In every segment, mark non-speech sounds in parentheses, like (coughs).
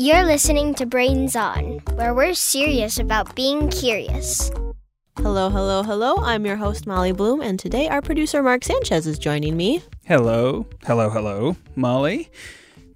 You're listening to Brains On, where we're serious about being curious. Hello, hello, hello. I'm your host, Molly Bloom, and today our producer, Mark Sanchez, is joining me. Hello, hello, hello, Molly.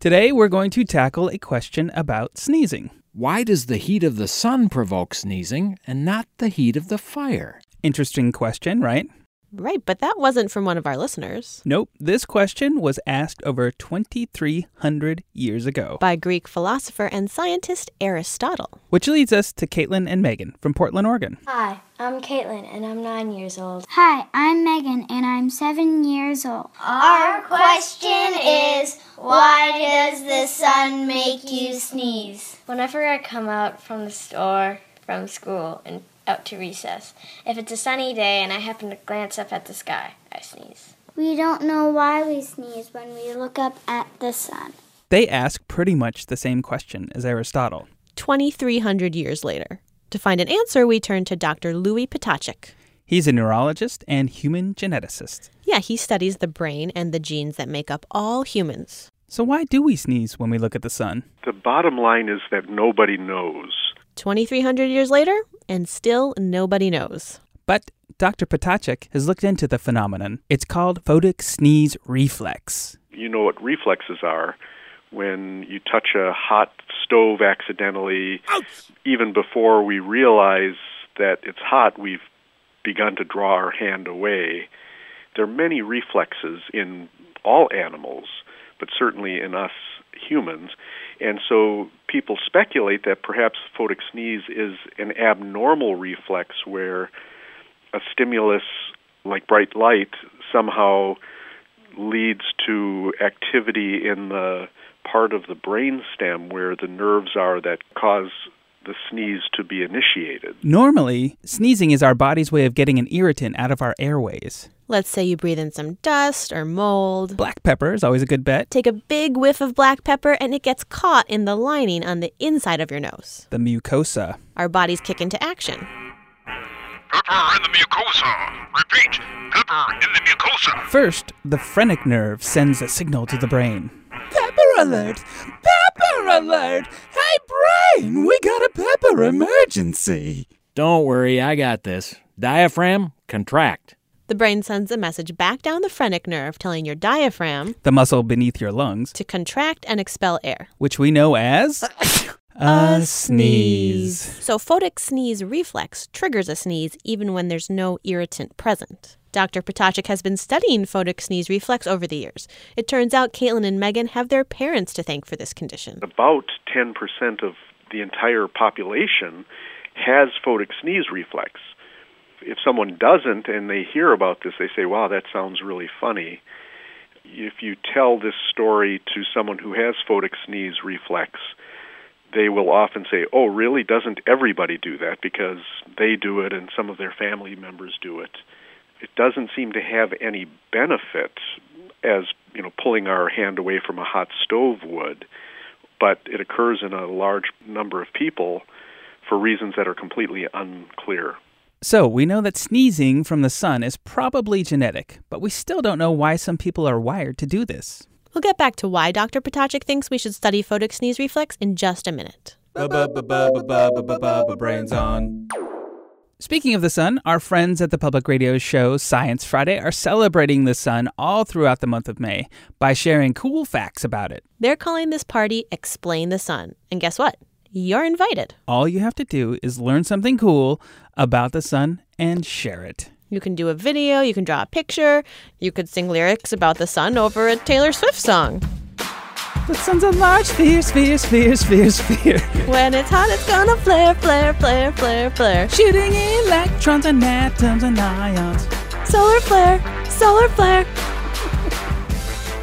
Today we're going to tackle a question about sneezing. Why does the heat of the sun provoke sneezing and not the heat of the fire? Interesting question, right? Right, but that wasn't from one of our listeners. Nope, this question was asked over 2,300 years ago. By Greek philosopher and scientist Aristotle. Which leads us to Caitlin and Megan from Portland, Oregon. Hi, I'm Caitlin and I'm nine years old. Hi, I'm Megan and I'm seven years old. Our question is why does the sun make you sneeze? Whenever I come out from the store, from school, and out to recess. If it's a sunny day and I happen to glance up at the sky, I sneeze. We don't know why we sneeze when we look up at the sun. They ask pretty much the same question as Aristotle. 2,300 years later. To find an answer, we turn to Dr. Louis Ptacek. He's a neurologist and human geneticist. Yeah, he studies the brain and the genes that make up all humans. So, why do we sneeze when we look at the sun? The bottom line is that nobody knows. 2,300 years later, and still nobody knows. But Dr. Ptacek has looked into the phenomenon. It's called photic sneeze reflex. You know what reflexes are when you touch a hot stove accidentally, Ouch! even before we realize that it's hot, we've begun to draw our hand away. There are many reflexes in all animals, but certainly in us humans. And so people speculate that perhaps photic sneeze is an abnormal reflex where a stimulus like bright light somehow leads to activity in the part of the brain stem where the nerves are that cause the sneeze to be initiated. Normally, sneezing is our body's way of getting an irritant out of our airways. Let's say you breathe in some dust or mold. Black pepper is always a good bet. Take a big whiff of black pepper and it gets caught in the lining on the inside of your nose. The mucosa. Our bodies kick into action. Pepper in the mucosa. Repeat, pepper in the mucosa. First, the phrenic nerve sends a signal to the brain. Pepper alert! Pepper alert! Hey, brain, we got a pepper emergency. Don't worry, I got this. Diaphragm, contract. The brain sends a message back down the phrenic nerve telling your diaphragm, the muscle beneath your lungs, to contract and expel air, which we know as (coughs) a sneeze. So, photic sneeze reflex triggers a sneeze even when there's no irritant present. Dr. Ptacek has been studying photic sneeze reflex over the years. It turns out Caitlin and Megan have their parents to thank for this condition. About 10% of the entire population has photic sneeze reflex if someone doesn't and they hear about this, they say, "Wow, that sounds really funny." If you tell this story to someone who has photic sneeze reflex, they will often say, "Oh, really? Doesn't everybody do that?" Because they do it and some of their family members do it. It doesn't seem to have any benefit as you know pulling our hand away from a hot stove would, but it occurs in a large number of people for reasons that are completely unclear. So, we know that sneezing from the sun is probably genetic, but we still don't know why some people are wired to do this. We'll get back to why Dr. Ptacek thinks we should study photic sneeze reflex in just a minute. Brains on. Speaking of the sun, our friends at the public radio show Science Friday are celebrating the sun all throughout the month of May by sharing cool facts about it. They're calling this party Explain the Sun. And guess what? You're invited. All you have to do is learn something cool about the sun and share it. You can do a video, you can draw a picture, you could sing lyrics about the sun over a Taylor Swift song. The sun's a large sphere, sphere, sphere, sphere, sphere. When it's hot, it's gonna flare, flare, flare, flare, flare. Shooting electrons and atoms and ions. Solar flare, solar flare.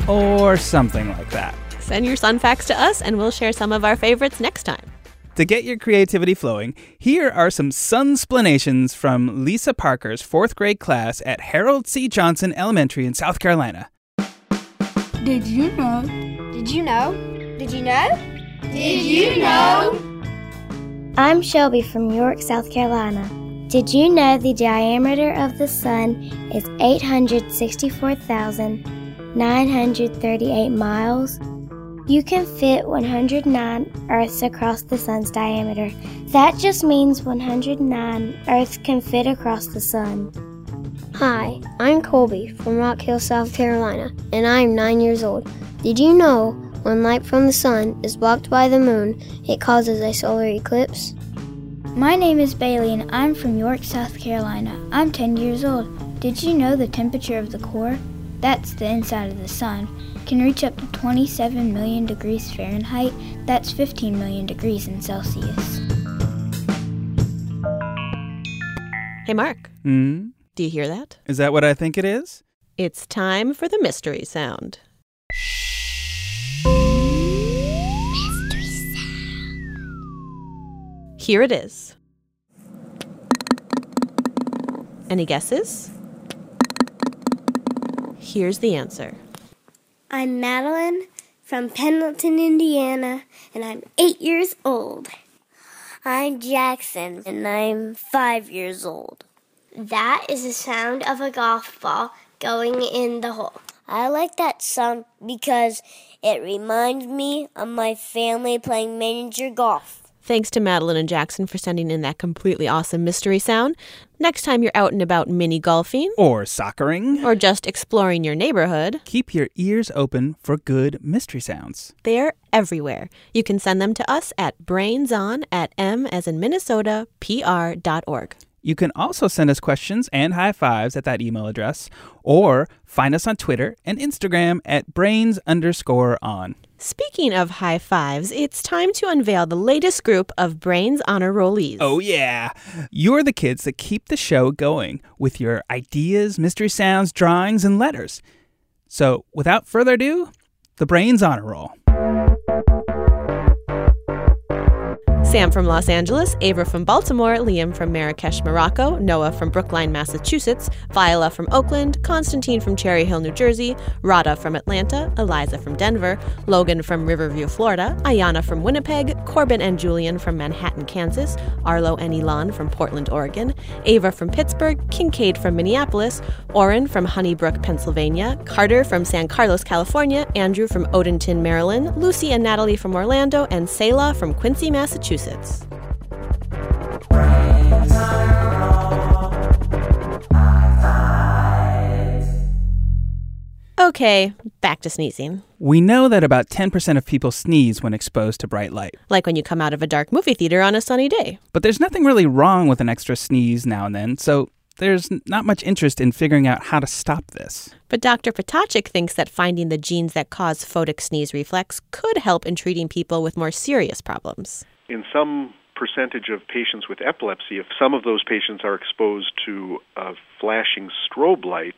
or something like that. Send your sun facts to us and we'll share some of our favorites next time. To get your creativity flowing, here are some sunsplanations from Lisa Parker's fourth grade class at Harold C. Johnson Elementary in South Carolina. Did you know? Did you know? Did you know? Did you know? I'm Shelby from York, South Carolina. Did you know the diameter of the sun is 864,938 miles? You can fit 109 Earths across the sun's diameter. That just means 109 Earths can fit across the sun. Hi, I'm Colby from Rock Hill, South Carolina, and I'm nine years old. Did you know when light from the sun is blocked by the moon, it causes a solar eclipse? My name is Bailey, and I'm from York, South Carolina. I'm 10 years old. Did you know the temperature of the core? That's the inside of the sun can reach up to 27 million degrees Fahrenheit. That's 15 million degrees in Celsius. Hey, Mark. Hmm? Do you hear that? Is that what I think it is? It's time for the mystery sound. Mystery sound. Here it is. Any guesses? Here's the answer. I'm Madeline from Pendleton, Indiana, and I'm eight years old. I'm Jackson, and I'm five years old. That is the sound of a golf ball going in the hole. I like that sound because it reminds me of my family playing miniature golf. Thanks to Madeline and Jackson for sending in that completely awesome mystery sound. Next time you're out and about mini golfing, or soccering, or just exploring your neighborhood, keep your ears open for good mystery sounds. They're everywhere. You can send them to us at brainson at m as in Minnesota, pr.org. You can also send us questions and high fives at that email address, or find us on Twitter and Instagram at brains underscore on. Speaking of high fives, it's time to unveil the latest group of Brains Honor Rollees. Oh, yeah. You're the kids that keep the show going with your ideas, mystery sounds, drawings, and letters. So, without further ado, the Brains Honor Roll. Sam from Los Angeles, Ava from Baltimore, Liam from Marrakesh, Morocco, Noah from Brookline, Massachusetts, Viola from Oakland, Constantine from Cherry Hill, New Jersey, Rada from Atlanta, Eliza from Denver, Logan from Riverview, Florida, Ayana from Winnipeg, Corbin and Julian from Manhattan, Kansas, Arlo and Elon from Portland, Oregon, Ava from Pittsburgh, Kincaid from Minneapolis, Oren from Honeybrook, Pennsylvania, Carter from San Carlos, California, Andrew from Odenton, Maryland, Lucy and Natalie from Orlando, and Selah from Quincy, Massachusetts. Massachusetts. Okay, back to sneezing. We know that about 10% of people sneeze when exposed to bright light. Like when you come out of a dark movie theater on a sunny day. But there's nothing really wrong with an extra sneeze now and then, so there's not much interest in figuring out how to stop this. But Dr. Ptacek thinks that finding the genes that cause photic sneeze reflex could help in treating people with more serious problems. In some percentage of patients with epilepsy, if some of those patients are exposed to a flashing strobe light,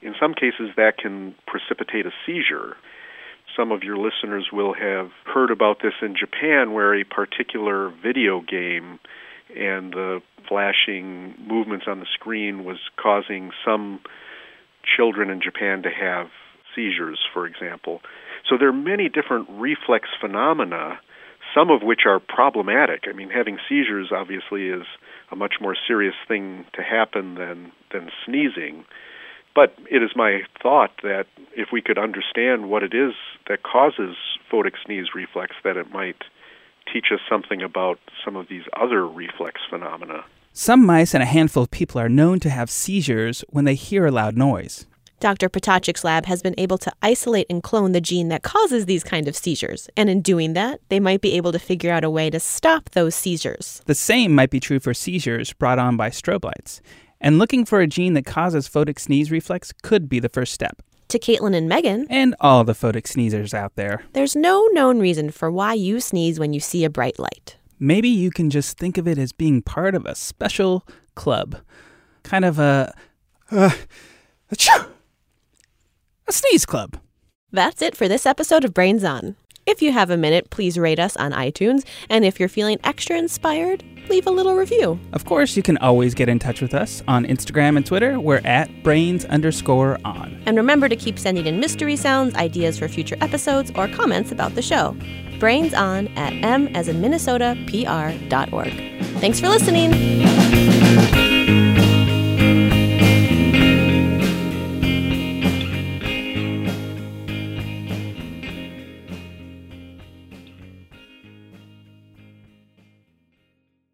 in some cases that can precipitate a seizure. Some of your listeners will have heard about this in Japan, where a particular video game and the flashing movements on the screen was causing some children in Japan to have seizures, for example. So there are many different reflex phenomena, some of which are problematic. I mean, having seizures obviously is a much more serious thing to happen than than sneezing. But it is my thought that if we could understand what it is that causes photic sneeze reflex, that it might teach us something about some of these other reflex phenomena. Some mice and a handful of people are known to have seizures when they hear a loud noise. Dr. Ptacek's lab has been able to isolate and clone the gene that causes these kind of seizures, and in doing that, they might be able to figure out a way to stop those seizures. The same might be true for seizures brought on by strobe lights. And looking for a gene that causes photic sneeze reflex could be the first step. To Caitlin and Megan, and all the photic sneezers out there, there's no known reason for why you sneeze when you see a bright light. Maybe you can just think of it as being part of a special club. Kind of a. Uh, a, a sneeze club. That's it for this episode of Brains On. If you have a minute, please rate us on iTunes. And if you're feeling extra inspired, leave a little review. Of course, you can always get in touch with us on Instagram and Twitter. We're at brains underscore on. And remember to keep sending in mystery sounds, ideas for future episodes, or comments about the show. Brains on at m as in Minnesota pr.org. Thanks for listening.